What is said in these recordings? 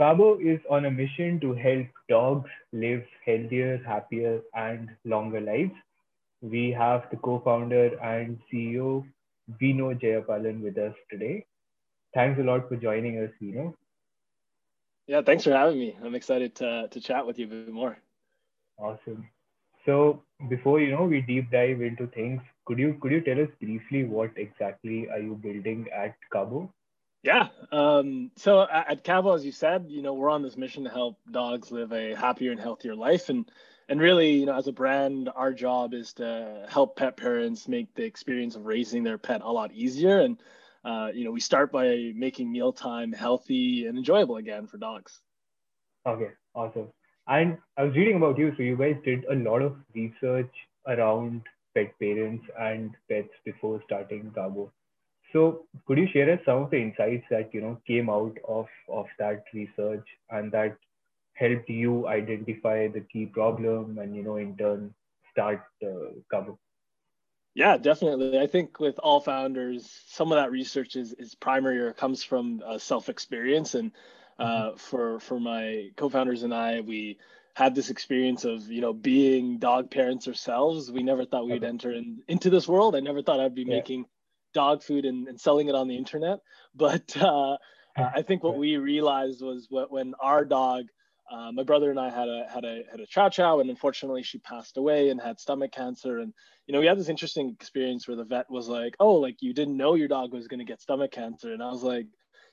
Kabo is on a mission to help dogs live healthier, happier, and longer lives. We have the co founder and CEO, Vino Jayapalan, with us today. Thanks a lot for joining us, Vino. Yeah, thanks for having me. I'm excited to, to chat with you a bit more. Awesome. So before you know we deep dive into things, could you could you tell us briefly what exactly are you building at Kabo? Yeah. Um, so at Kabo, as you said, you know, we're on this mission to help dogs live a happier and healthier life. And and really, you know, as a brand, our job is to help pet parents make the experience of raising their pet a lot easier. And uh, you know, we start by making mealtime healthy and enjoyable again for dogs. Okay, awesome. And I was reading about you. So you guys did a lot of research around pet parents and pets before starting Kabo. So could you share us some of the insights that you know came out of of that research and that helped you identify the key problem and you know in turn start uh, Kabo? Yeah, definitely. I think with all founders, some of that research is, is primary or comes from uh, self experience. And uh, mm-hmm. for for my co-founders and I, we had this experience of you know being dog parents ourselves. We never thought we'd okay. enter in, into this world. I never thought I'd be yeah. making dog food and, and selling it on the internet. But uh, I think what we realized was what, when our dog, uh, my brother and I had a had a had a chow chow, and unfortunately she passed away and had stomach cancer. And you know we had this interesting experience where the vet was like, "Oh, like you didn't know your dog was going to get stomach cancer," and I was like,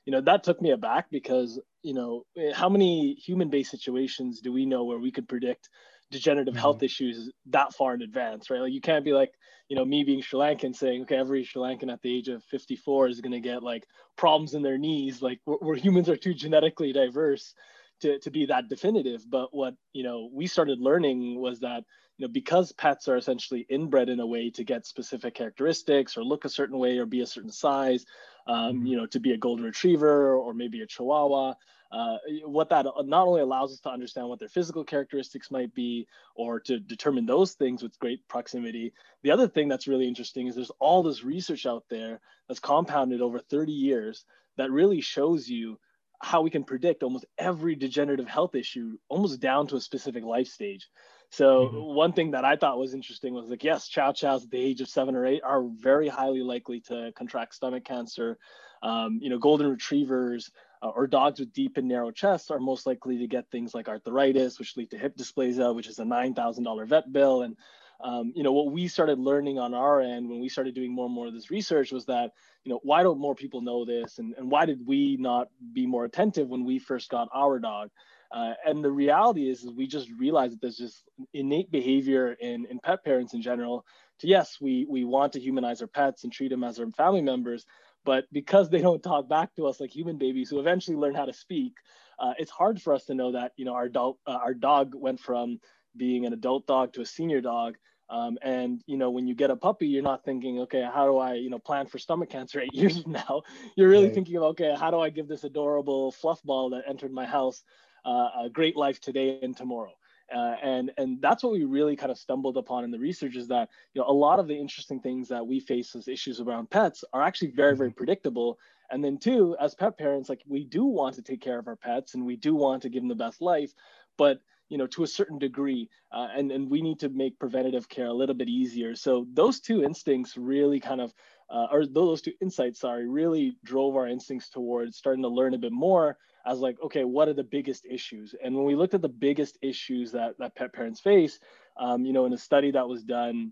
you know that took me aback because you know how many human-based situations do we know where we could predict degenerative mm-hmm. health issues that far in advance, right? Like you can't be like, you know, me being Sri Lankan saying, okay, every Sri Lankan at the age of 54 is going to get like problems in their knees. Like where humans are too genetically diverse to, to be that definitive. But what, you know, we started learning was that, you know, because pets are essentially inbred in a way to get specific characteristics or look a certain way or be a certain size, um, mm-hmm. you know, to be a golden retriever or maybe a chihuahua, uh, what that not only allows us to understand what their physical characteristics might be or to determine those things with great proximity the other thing that's really interesting is there's all this research out there that's compounded over 30 years that really shows you how we can predict almost every degenerative health issue almost down to a specific life stage so mm-hmm. one thing that I thought was interesting was like, yes, chow chows at the age of seven or eight are very highly likely to contract stomach cancer. Um, you know, golden retrievers uh, or dogs with deep and narrow chests are most likely to get things like arthritis, which lead to hip dysplasia, which is a $9,000 vet bill. And, um, you know, what we started learning on our end when we started doing more and more of this research was that, you know, why don't more people know this? And, and why did we not be more attentive when we first got our dog? Uh, and the reality is, is, we just realized that there's just innate behavior in, in pet parents in general to yes, we, we want to humanize our pets and treat them as our family members, but because they don't talk back to us like human babies who eventually learn how to speak, uh, it's hard for us to know that you know our adult uh, our dog went from being an adult dog to a senior dog. Um, and you know when you get a puppy, you're not thinking, okay, how do I you know plan for stomach cancer eight years from now? You're really right. thinking of, okay, how do I give this adorable fluff ball that entered my house uh, a great life today and tomorrow? Uh, and and that's what we really kind of stumbled upon in the research is that you know a lot of the interesting things that we face as issues around pets are actually very very mm-hmm. predictable and then two as pet parents like we do want to take care of our pets and we do want to give them the best life but you know to a certain degree uh, and and we need to make preventative care a little bit easier so those two instincts really kind of uh, or those two insights sorry really drove our instincts towards starting to learn a bit more as like, okay, what are the biggest issues? And when we looked at the biggest issues that, that pet parents face, um, you know, in a study that was done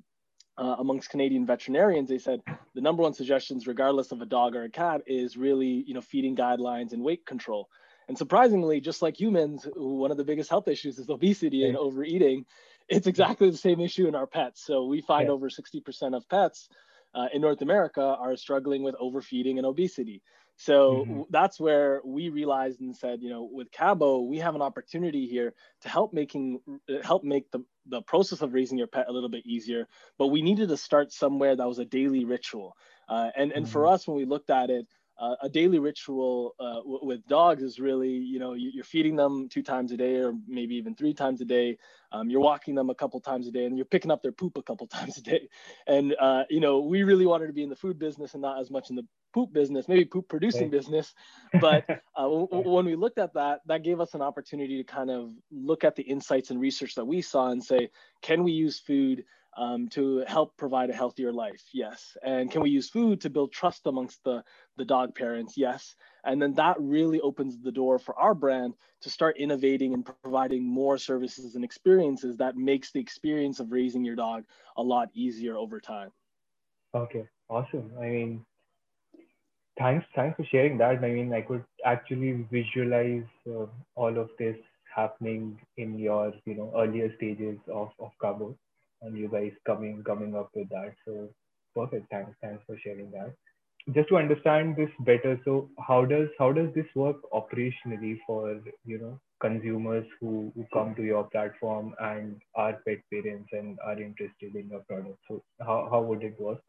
uh, amongst Canadian veterinarians, they said the number one suggestions, regardless of a dog or a cat, is really, you know, feeding guidelines and weight control. And surprisingly, just like humans, one of the biggest health issues is obesity and overeating. It's exactly the same issue in our pets. So we find yeah. over 60% of pets uh, in North America are struggling with overfeeding and obesity. So mm-hmm. that's where we realized and said, you know, with Kabo, we have an opportunity here to help making uh, help make the the process of raising your pet a little bit easier. But we needed to start somewhere that was a daily ritual. Uh, and and mm-hmm. for us, when we looked at it, uh, a daily ritual uh, w- with dogs is really, you know, you're feeding them two times a day or maybe even three times a day. Um, you're walking them a couple times a day and you're picking up their poop a couple times a day. And, uh, you know, we really wanted to be in the food business and not as much in the poop business, maybe poop producing business. But uh, when we looked at that, that gave us an opportunity to kind of look at the insights and research that we saw and say, can we use food um, to help provide a healthier life? Yes. And can we use food to build trust amongst the, the dog parents? Yes. And then that really opens the door for our brand to start innovating and providing more services and experiences that makes the experience of raising your dog a lot easier over time. Okay, awesome. I mean, thanks, thanks for sharing that. I mean, I could actually visualize uh, all of this happening in your, you know, earlier stages of of Kabo and you guys coming coming up with that. So perfect. Thanks. Thanks for sharing that. Just to understand this better, so how does how does this work operationally for you know consumers who, who come to your platform and are pet parents and are interested in your product? So how, how would it work?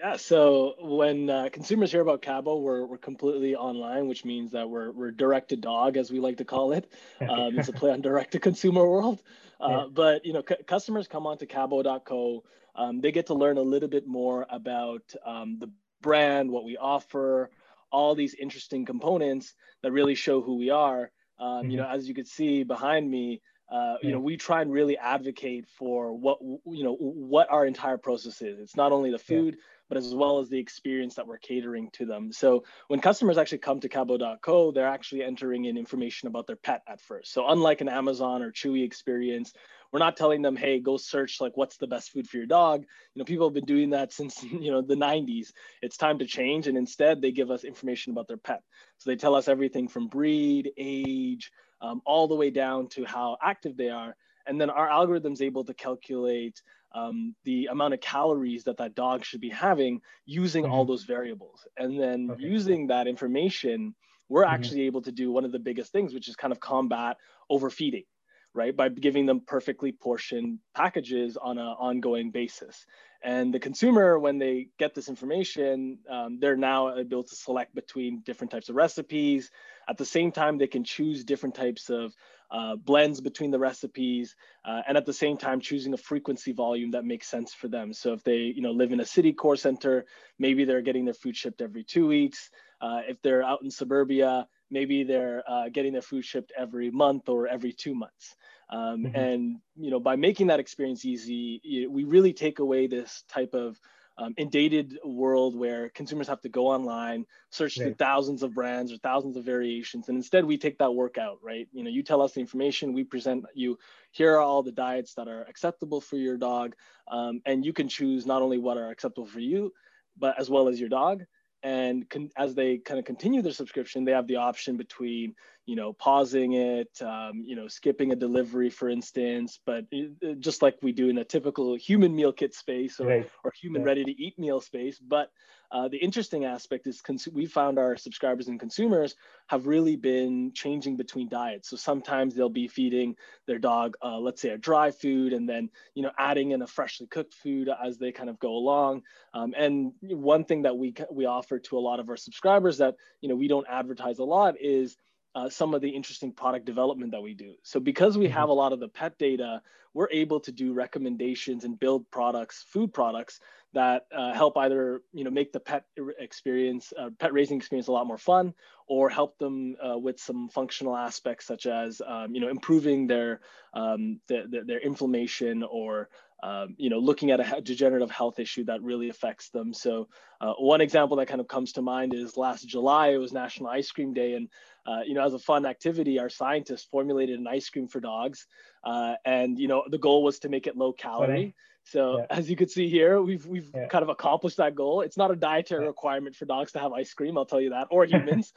Yeah, so when uh, consumers hear about Kabo, we're, we're completely online, which means that we're, we're direct to dog, as we like to call it. Um, it's a play on direct to consumer world. Uh, yeah. But you know, c- customers come onto Kabo.co. Um, they get to learn a little bit more about um, the brand, what we offer, all these interesting components that really show who we are. Um, mm-hmm. You know, as you can see behind me, uh, you know, we try and really advocate for what you know what our entire process is. It's not only the food, yeah but as well as the experience that we're catering to them. So when customers actually come to Kabo.co, they're actually entering in information about their pet at first. So unlike an Amazon or Chewy experience, we're not telling them, hey, go search like what's the best food for your dog. You know, people have been doing that since you know the 90s. It's time to change, and instead they give us information about their pet. So they tell us everything from breed, age, um, all the way down to how active they are, and then our algorithm's able to calculate um, the amount of calories that that dog should be having using mm-hmm. all those variables. And then okay. using that information, we're mm-hmm. actually able to do one of the biggest things, which is kind of combat overfeeding, right? By giving them perfectly portioned packages on an ongoing basis. And the consumer, when they get this information, um, they're now able to select between different types of recipes. At the same time, they can choose different types of uh, blends between the recipes, uh, and at the same time choosing a frequency volume that makes sense for them. So if they you know live in a city core center, maybe they're getting their food shipped every two weeks. Uh, if they're out in suburbia, maybe they're uh, getting their food shipped every month or every two months. Um, mm-hmm. And you know by making that experience easy, we really take away this type of um, dated world where consumers have to go online, search right. through thousands of brands or thousands of variations, and instead we take that work out, right? You know, you tell us the information, we present you. Here are all the diets that are acceptable for your dog, um, and you can choose not only what are acceptable for you, but as well as your dog and con- as they kind of continue their subscription they have the option between you know pausing it um, you know skipping a delivery for instance but it, just like we do in a typical human meal kit space or, right. or human ready to eat meal space but uh, the interesting aspect is cons- we found our subscribers and consumers have really been changing between diets. So sometimes they'll be feeding their dog, uh, let's say, a dry food, and then you know adding in a freshly cooked food as they kind of go along. Um, and one thing that we we offer to a lot of our subscribers that you know we don't advertise a lot is uh, some of the interesting product development that we do. So because we mm-hmm. have a lot of the pet data, we're able to do recommendations and build products, food products that uh, help either you know make the pet experience, uh, pet raising experience a lot more fun, or help them uh, with some functional aspects such as um, you know improving their, um, the, the, their inflammation or um, you know, looking at a degenerative health issue that really affects them. So uh, one example that kind of comes to mind is last July, it was National Ice Cream Day. And, uh, you know, as a fun activity, our scientists formulated an ice cream for dogs. Uh, and, you know, the goal was to make it low calorie. So yeah. as you can see here, we've, we've yeah. kind of accomplished that goal. It's not a dietary yeah. requirement for dogs to have ice cream. I'll tell you that, or humans.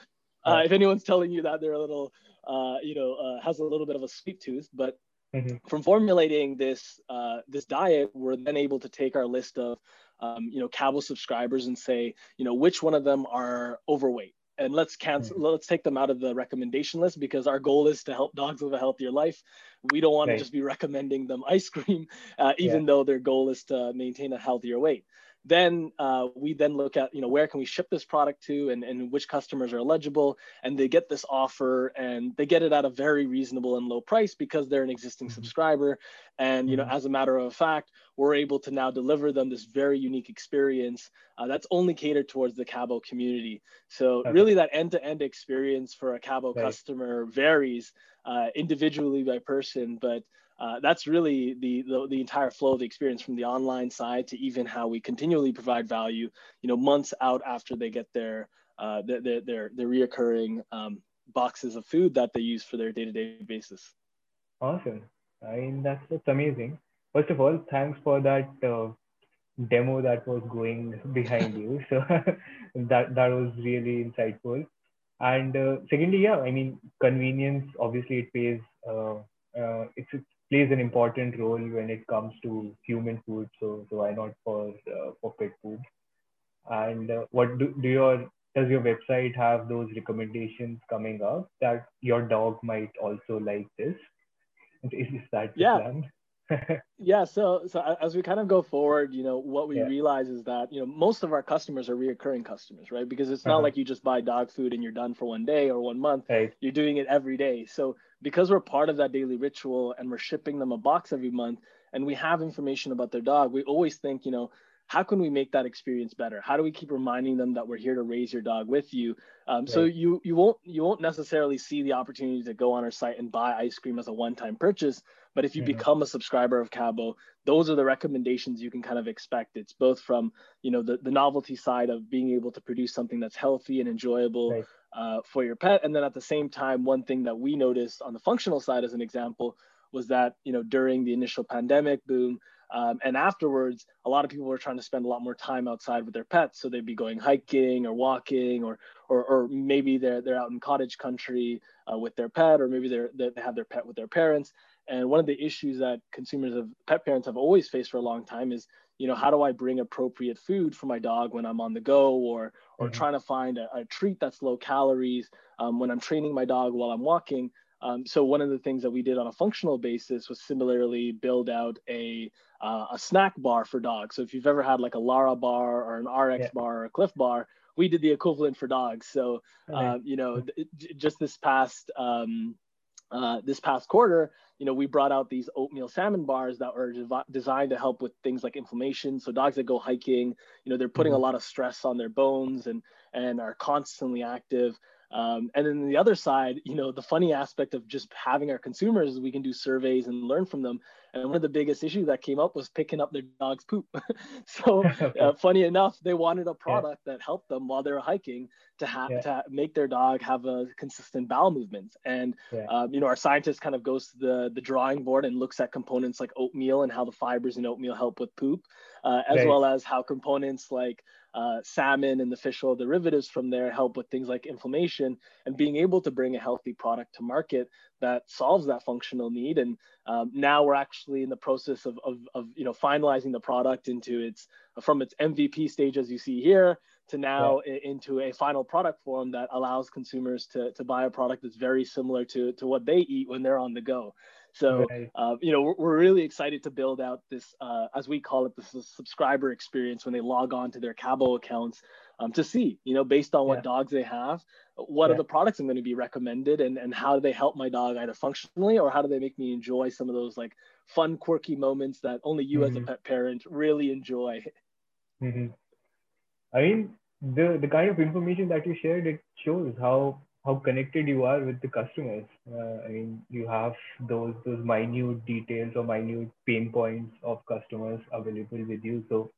Uh, if anyone's telling you that they're a little, uh, you know, uh, has a little bit of a sweet tooth, but Mm-hmm. From formulating this uh, this diet, we're then able to take our list of um, you know Kabo subscribers and say you know which one of them are overweight and let's cancel mm-hmm. let's take them out of the recommendation list because our goal is to help dogs live a healthier life we don't want right. to just be recommending them ice cream uh, even yeah. though their goal is to maintain a healthier weight then uh, we then look at you know where can we ship this product to and, and which customers are eligible and they get this offer and they get it at a very reasonable and low price because they're an existing mm-hmm. subscriber and you know mm-hmm. as a matter of fact we're able to now deliver them this very unique experience uh, that's only catered towards the Kabo community so okay. really that end-to-end experience for a Kabo right. customer varies uh, individually by person but uh, that's really the, the, the entire flow of the experience from the online side to even how we continually provide value you know months out after they get their uh, their, their their reoccurring um, boxes of food that they use for their day-to-day basis. Awesome. I mean that's that's amazing. First of all thanks for that uh, demo that was going behind you. So that that was really insightful. And uh, secondly yeah i mean convenience obviously it pays uh, uh, it's, it's plays an important role when it comes to human food. So, so why not for uh, for pet food? And uh, what do, do your does your website have those recommendations coming up that your dog might also like this? Is, is that yeah. plan? yeah so so as we kind of go forward you know what we yeah. realize is that you know most of our customers are reoccurring customers right because it's not uh-huh. like you just buy dog food and you're done for one day or one month right. you're doing it every day so because we're part of that daily ritual and we're shipping them a box every month and we have information about their dog we always think you know how can we make that experience better how do we keep reminding them that we're here to raise your dog with you um, right. so you you won't you won't necessarily see the opportunity to go on our site and buy ice cream as a one-time purchase but if you mm-hmm. become a subscriber of Kabo those are the recommendations you can kind of expect it's both from you know the, the novelty side of being able to produce something that's healthy and enjoyable right. Uh, for your pet and then at the same time one thing that we noticed on the functional side as an example was that you know during the initial pandemic boom um, and afterwards, a lot of people were trying to spend a lot more time outside with their pets. So they'd be going hiking or walking, or or, or maybe they're they're out in cottage country uh, with their pet, or maybe they're they have their pet with their parents. And one of the issues that consumers of pet parents have always faced for a long time is, you know, how do I bring appropriate food for my dog when I'm on the go, or or mm-hmm. trying to find a, a, treat that's low calories um, when I'm training my dog while I'm walking. Um, so one of the things that we did on a functional basis was similarly build out a uh, a snack bar for dogs. So if you've ever had like a Lara bar or an RX yeah. bar or a Clif bar, we did the equivalent for dogs. So uh, you know, th- just this past um, uh, this past quarter, you know, we brought out these oatmeal salmon bars that were dev- designed to help with things like inflammation. So dogs that go hiking, you know, they're putting mm-hmm. a lot of stress on their bones and and are constantly active. Um, and then the other side, you know, the funny aspect of just having our consumers is we can do surveys and learn from them. And one of the biggest issues that came up was picking up their dog's poop. so uh, funny enough, they wanted a product yeah. that helped them while they were hiking to have yeah. to make their dog have a consistent bowel movement. And yeah. um, you know, our scientist kind of goes to the the drawing board and looks at components like oatmeal and how the fibers in oatmeal help with poop, uh, as right. well as how components like uh, salmon and the fish oil derivatives from there help with things like inflammation and being able to bring a healthy product to market that solves that functional need. And um, now we're actually in the process of, of, of, you know finalizing the product into its from its MVP stage as you see here to now yeah. into a final product form that allows consumers to, to buy a product that's very similar to, to what they eat when they're on the go. So, right. uh, you know, we're, we're, really excited to build out this, uh, as we call it, this subscriber experience when they log on to their Kabo accounts um, to see, you know, based on what yeah. dogs they have, what yeah. are the products I'm going to be recommended and, and how do they help my dog either functionally or how do they make me enjoy some of those like fun, quirky moments that only you mm-hmm. as a mm-hmm. pet parent really enjoy. Mm-hmm. I mean, the, the kind of information that you shared, it shows how how connected you are with the customers. Uh, I mean, you have those those minute details or minute pain points of customers available with you. So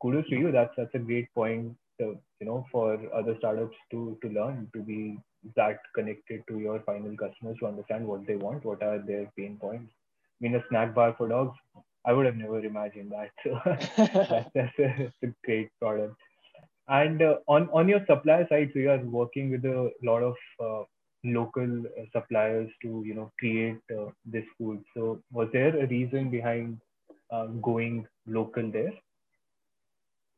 kudos to you. That's that's a great point. To, you know, for other startups to to learn to be that connected to your final customers to understand what they want, what are their pain points. I mean, a snack bar for dogs. I would have never imagined that. So that's, that's, a, that's a great product. And uh, on on your supplier side, so you are working with a lot of uh, local uh, suppliers to you know create uh, this food. So was there a reason behind uh, going local there?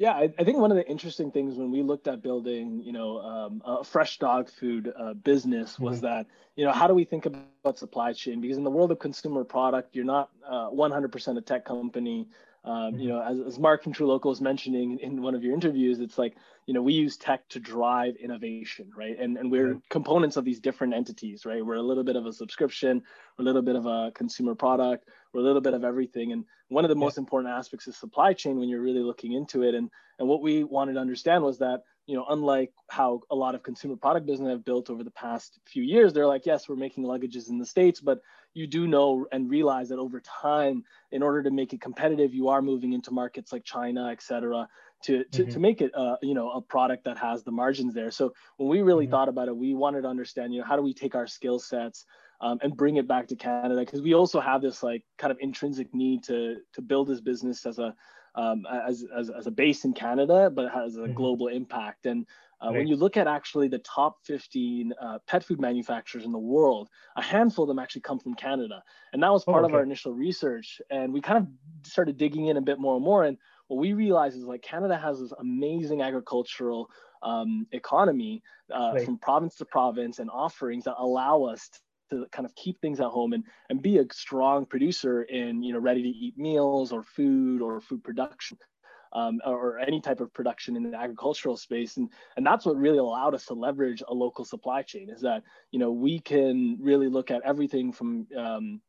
Yeah, I, I, think one of the interesting things when we looked at building, you know, um, a fresh dog food uh, business was mm-hmm. that, you know, how do we think about supply chain? Because in the world of consumer product, you're not uh, 100% a tech company. Um, you know, as, as Mark from TruLocal was mentioning in one of your interviews, it's like, you know, we use tech to drive innovation, right? And, and we're components of these different entities, right? We're a little bit of a subscription, we're a little bit of a consumer product, we're a little bit of everything. And one of the most important aspects is supply chain when you're really looking into it. And, and what we wanted to understand was that you know, unlike how a lot of consumer product business have built over the past few years, they're like, yes, we're making luggages in the States, but you do know and realize that over time, in order to make it competitive, you are moving into markets like China, et cetera, to, to, mm-hmm. to make it, uh, you know, a product that has the margins there. So when we really mm-hmm. thought about it, we wanted to understand, you know, how do we take our skill sets um, and bring it back to Canada? Because we also have this like kind of intrinsic need to, to build this business as a, um, as, as, as, a base in Canada, but it has a mm-hmm. global impact. And uh, right. when you look at actually the top 15 uh, pet food manufacturers in the world, a handful of them actually come from Canada. And that was part oh, okay. of our initial research. And we kind of started digging in a bit more and more. And what we realized is like Canada has this amazing agricultural um, economy uh, right. from province to province and offerings that allow us to kind of keep things at home and and be a strong producer in you know ready to eat meals or food or food production um, or any type of production in the agricultural space. And and that's what really allowed us to leverage a local supply chain is that you know we can really look at everything from um,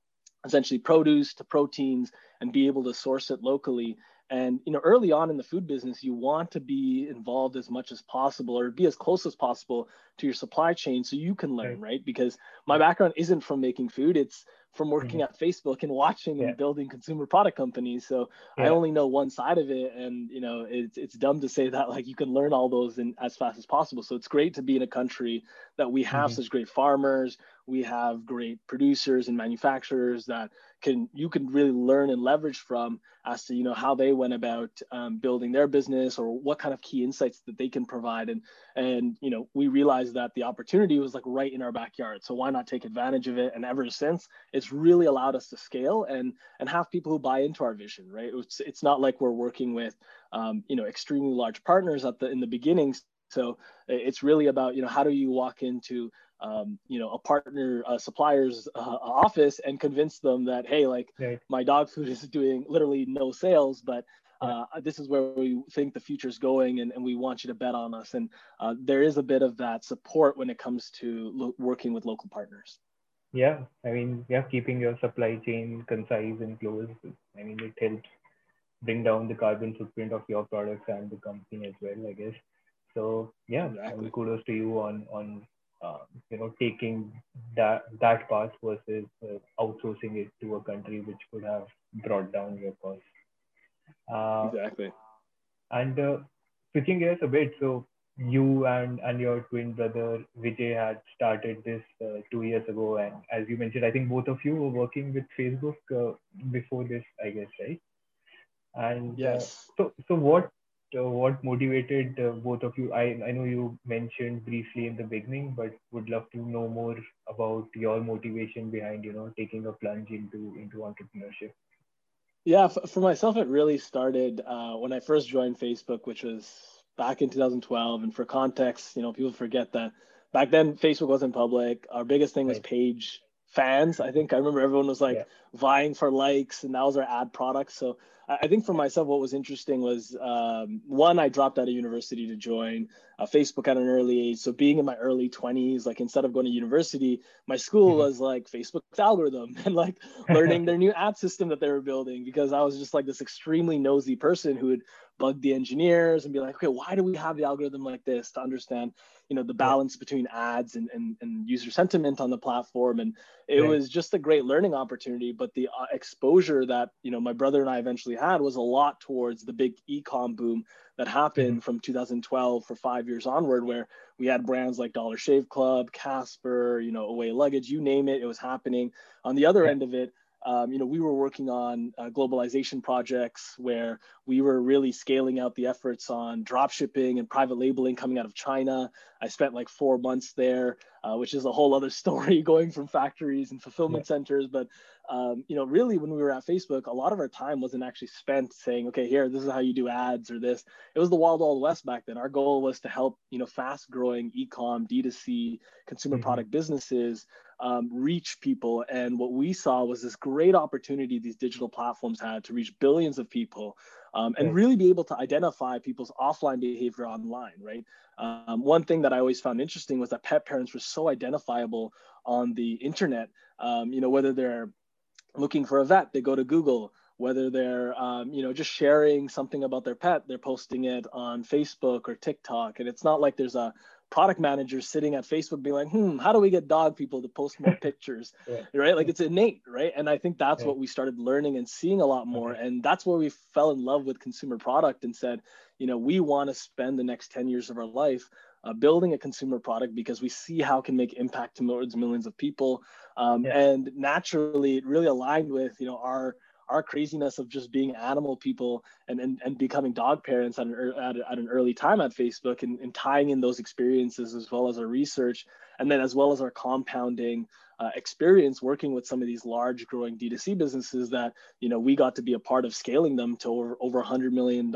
essentially produce to proteins and be able to source it locally and you know, early on in the food business, you want to be involved as much as possible or be as close as possible to your supply chain so you can learn, right? Because my background isn't from making food; it's from working mm-hmm. at Facebook and watching yeah. and building consumer product companies. So yeah. I only know one side of it, and you know, it's it's dumb to say that like you can learn all those in as fast as possible. So it's great to be in a country that we have mm-hmm. such great farmers, we have great producers and manufacturers that can you can really learn and leverage from as to you know how they went about um, building their business or what kind of key insights that they can provide and and you know we realized that the opportunity was like right in our backyard so why not take advantage of it and ever since it's really allowed us to scale and and have people who buy into our vision right? It's it's not like we're working with um, you know extremely large partners at the in the beginnings so it's really about you know how do you walk into um, you know a partner a supplier's uh, office and convince them that hey like right. my dog food is doing literally no sales but uh, this is where we think the future is going and, and we want you to bet on us. And uh, there is a bit of that support when it comes to lo- working with local partners yeah i mean yeah keeping your supply chain concise and close i mean it helps bring down the carbon footprint of your products and the company as well i guess so yeah exactly. Kudos to you on on uh, you know taking that that path versus uh, outsourcing it to a country which could have brought down your costs. Uh, exactly. And uh, switching gears a bit, so you and and your twin brother Vijay had started this uh, two years ago, and as you mentioned, I think both of you were working with Facebook uh, before this, I guess, right? And yes. so so what uh, what motivated uh, both of you? I, I know you mentioned briefly in the beginning, but would love to know more about your motivation behind you know taking a plunge into into entrepreneurship. Yeah, for, for myself, it really started uh, when I first joined Facebook, which was back in 2012. And for context, you know, people forget that back then Facebook wasn't public. Our biggest thing was page fans. I think I remember everyone was like yeah. vying for likes, and that was our ad product. So I think for myself, what was interesting was um, one, I dropped out of university to join uh, Facebook at an early age. So being in my early 20s, like instead of going to university, my school mm-hmm. was like Facebook's algorithm and like learning their new ad system that they were building because I was just like this extremely nosy person who would bug the engineers and be like, okay, why do we have the algorithm like this to understand, you know, the balance between ads and, and, and user sentiment on the platform. And it was just a great learning opportunity. But the uh, exposure that, you know, my brother and I eventually had was a lot towards the big e-com boom that happened mm-hmm. from 2012 for five years onward, where we had brands like Dollar Shave Club, Casper, you know, Away Luggage, you name it, it was happening. On the other end of it, um, you know, we were working on uh, globalization projects where we were really scaling out the efforts on drop shipping and private labeling coming out of China. I spent like four months there uh, which is a whole other story going from factories and fulfillment yeah. centers. But um, you know, really, when we were at Facebook, a lot of our time wasn't actually spent saying, "Okay, here, this is how you do ads" or this. It was the wild, wild west back then. Our goal was to help you know fast-growing e-com, D2C, consumer mm-hmm. product businesses um, reach people. And what we saw was this great opportunity these digital platforms had to reach billions of people um, and really be able to identify people's offline behavior online, right? Um, one thing that I always found interesting was that pet parents were so identifiable on the internet. Um, you know, whether they're looking for a vet, they go to Google. Whether they're, um, you know, just sharing something about their pet, they're posting it on Facebook or TikTok. And it's not like there's a product managers sitting at Facebook being like, hmm, how do we get dog people to post more pictures? yeah. Right? Like it's innate, right? And I think that's yeah. what we started learning and seeing a lot more. Okay. And that's where we fell in love with consumer product and said, you know, we want to spend the next 10 years of our life uh, building a consumer product because we see how it can make impact towards millions of people. Um, yeah. And naturally, it really aligned with, you know, our our craziness of just being animal people and, and, and becoming dog parents at an, at, at an early time at Facebook and, and tying in those experiences as well as our research and then as well as our compounding uh, experience working with some of these large growing D2C businesses that, you know, we got to be a part of scaling them to over, over $100 million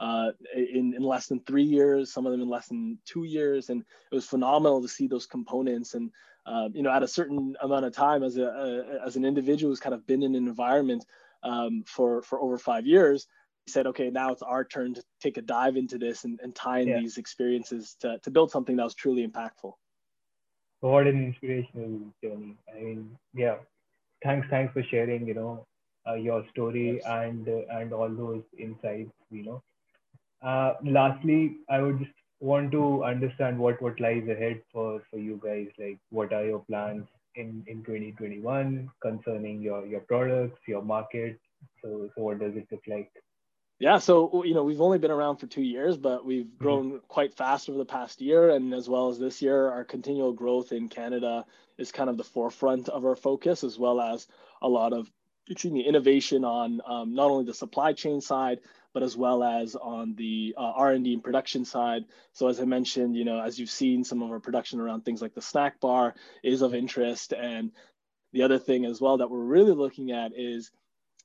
uh, in, in less than three years, some of them in less than two years. And it was phenomenal to see those components and um, you know, at a certain amount of time as a, a, as an individual who's kind of been in an environment um, for for over five years, said, okay, now it's our turn to take a dive into this and, and tie in yeah. these experiences to, to build something that was truly impactful. What an inspirational journey. I mean, yeah, thanks, thanks for sharing, you know, uh, your story yes. and uh, and all those insights, you know. Uh, lastly, I would just want to understand what what lies ahead for for you guys like what are your plans in in 2021 concerning your your products your market so so what does it look like yeah so you know we've only been around for two years but we've mm-hmm. grown mm-hmm. quite fast over the past year and as well as this year our continual growth in canada is kind of the forefront of our focus as well as a lot of excuse me innovation on um, not only the supply chain side but as well as on the uh, R&D and production side. So as I mentioned, you know, as you've seen, some of our production around things like the snack bar is of interest. And the other thing as well that we're really looking at is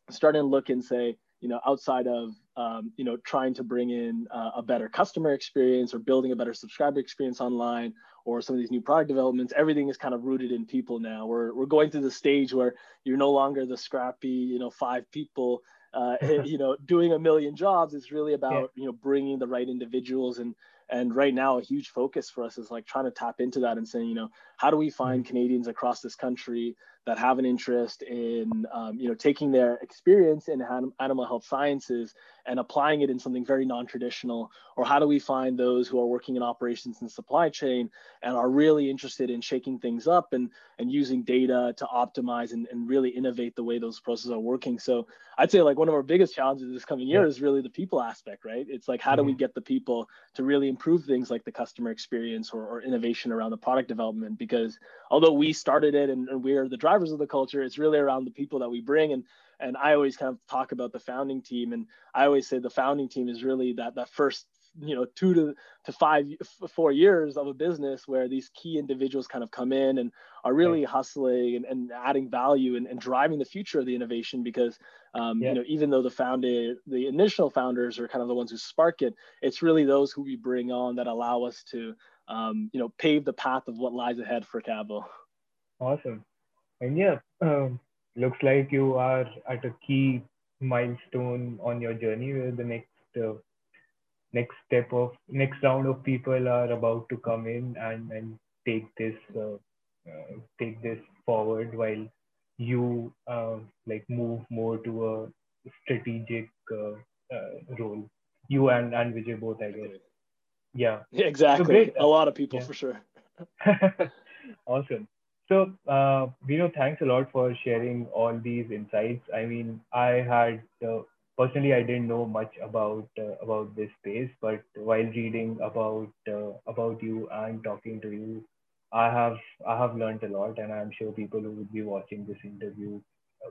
starting to look and say, you know, outside of um, you know trying to bring in uh, a better customer experience or building a better subscriber experience online or some of these new product developments, everything is kind of rooted in people now. We're we're going through the stage where you're no longer the scrappy, you know, five people uh, you know, doing a million jobs is really about yeah. you know bringing the right individuals and and right now a huge focus for us is like trying to tap into that and saying you know how do we find mm-hmm. Canadians across this country that have an interest in um, you know taking their experience in animal health sciences and applying it in something very non-traditional or how do we find those who are working in operations and supply chain and are really interested in shaking things up and and using data to optimize and, and really innovate the way those processes are working so i'd say like one of our biggest challenges this coming year yeah. is really the people aspect right it's like how do we mm-hmm. get the people to really improve things like the customer experience or, or innovation around the product development because although we started it and, and we're the drivers of the culture it's really around the people that we bring. And and I always kind of talk about the founding team, and I always say the founding team is really that that first you know two to, to five four years of a business where these key individuals kind of come in and are really hustling and, and adding value and, and driving the future of the innovation because um, yeah. you know even though the founded the initial founders are kind of the ones who spark it it's really those who we bring on that allow us to um, you know pave the path of what lies ahead for Kabo. Awesome and yeah um, looks like you are at a key milestone on your journey where the next uh, next step of next round of people are about to come in and and take this uh, uh, take this forward while you uh, like move more to a strategic uh, uh, role. You and and Vijay both I guess. Yeah, yeah exactly. So a lot of people yeah. for sure. Awesome so, uh, Vino, thanks a lot for sharing all these insights. I mean, I had uh, personally, I didn't know much about uh, about this space, but while reading about uh, about you and talking to you, I have I have learned a lot, and I'm sure people who would be watching this interview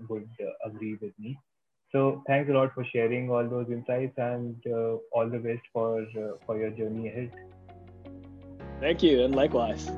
would uh, agree with me. So, thanks a lot for sharing all those insights, and uh, all the best for for your journey ahead. Thank you, and likewise.